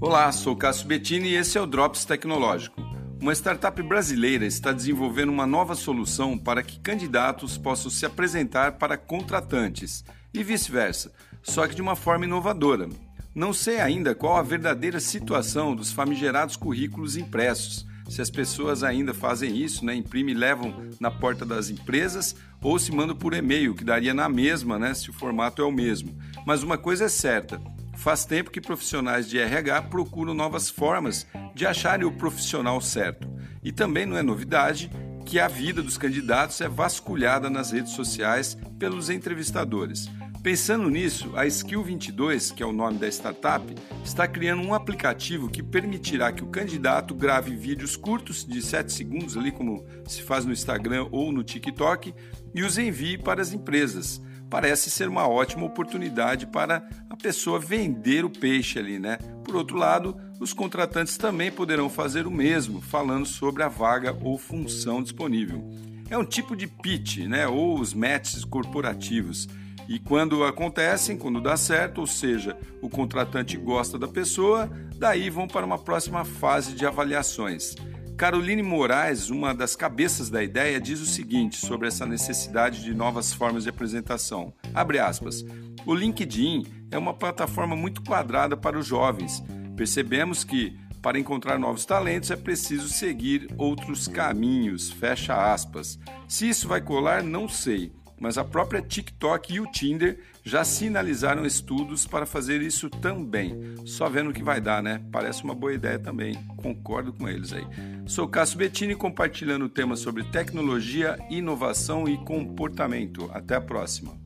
Olá, sou Cássio Bettini e esse é o Drops Tecnológico. Uma startup brasileira está desenvolvendo uma nova solução para que candidatos possam se apresentar para contratantes e vice-versa, só que de uma forma inovadora. Não sei ainda qual a verdadeira situação dos famigerados currículos impressos. Se as pessoas ainda fazem isso, né, imprimem e levam na porta das empresas ou se mandam por e-mail, que daria na mesma, né, se o formato é o mesmo. Mas uma coisa é certa, Faz tempo que profissionais de RH procuram novas formas de acharem o profissional certo. E também não é novidade que a vida dos candidatos é vasculhada nas redes sociais pelos entrevistadores. Pensando nisso, a Skill 22, que é o nome da startup, está criando um aplicativo que permitirá que o candidato grave vídeos curtos de 7 segundos, ali como se faz no Instagram ou no TikTok, e os envie para as empresas parece ser uma ótima oportunidade para pessoa vender o peixe ali, né? Por outro lado, os contratantes também poderão fazer o mesmo, falando sobre a vaga ou função disponível. É um tipo de pitch, né? Ou os matches corporativos. E quando acontecem, quando dá certo, ou seja, o contratante gosta da pessoa, daí vão para uma próxima fase de avaliações. Caroline Moraes, uma das cabeças da ideia, diz o seguinte sobre essa necessidade de novas formas de apresentação. Abre aspas. O LinkedIn é uma plataforma muito quadrada para os jovens. Percebemos que para encontrar novos talentos é preciso seguir outros caminhos. Fecha aspas. Se isso vai colar, não sei mas a própria TikTok e o Tinder já sinalizaram estudos para fazer isso também. Só vendo o que vai dar, né? Parece uma boa ideia também. Concordo com eles aí. Sou Cássio Bettini compartilhando temas sobre tecnologia, inovação e comportamento. Até a próxima.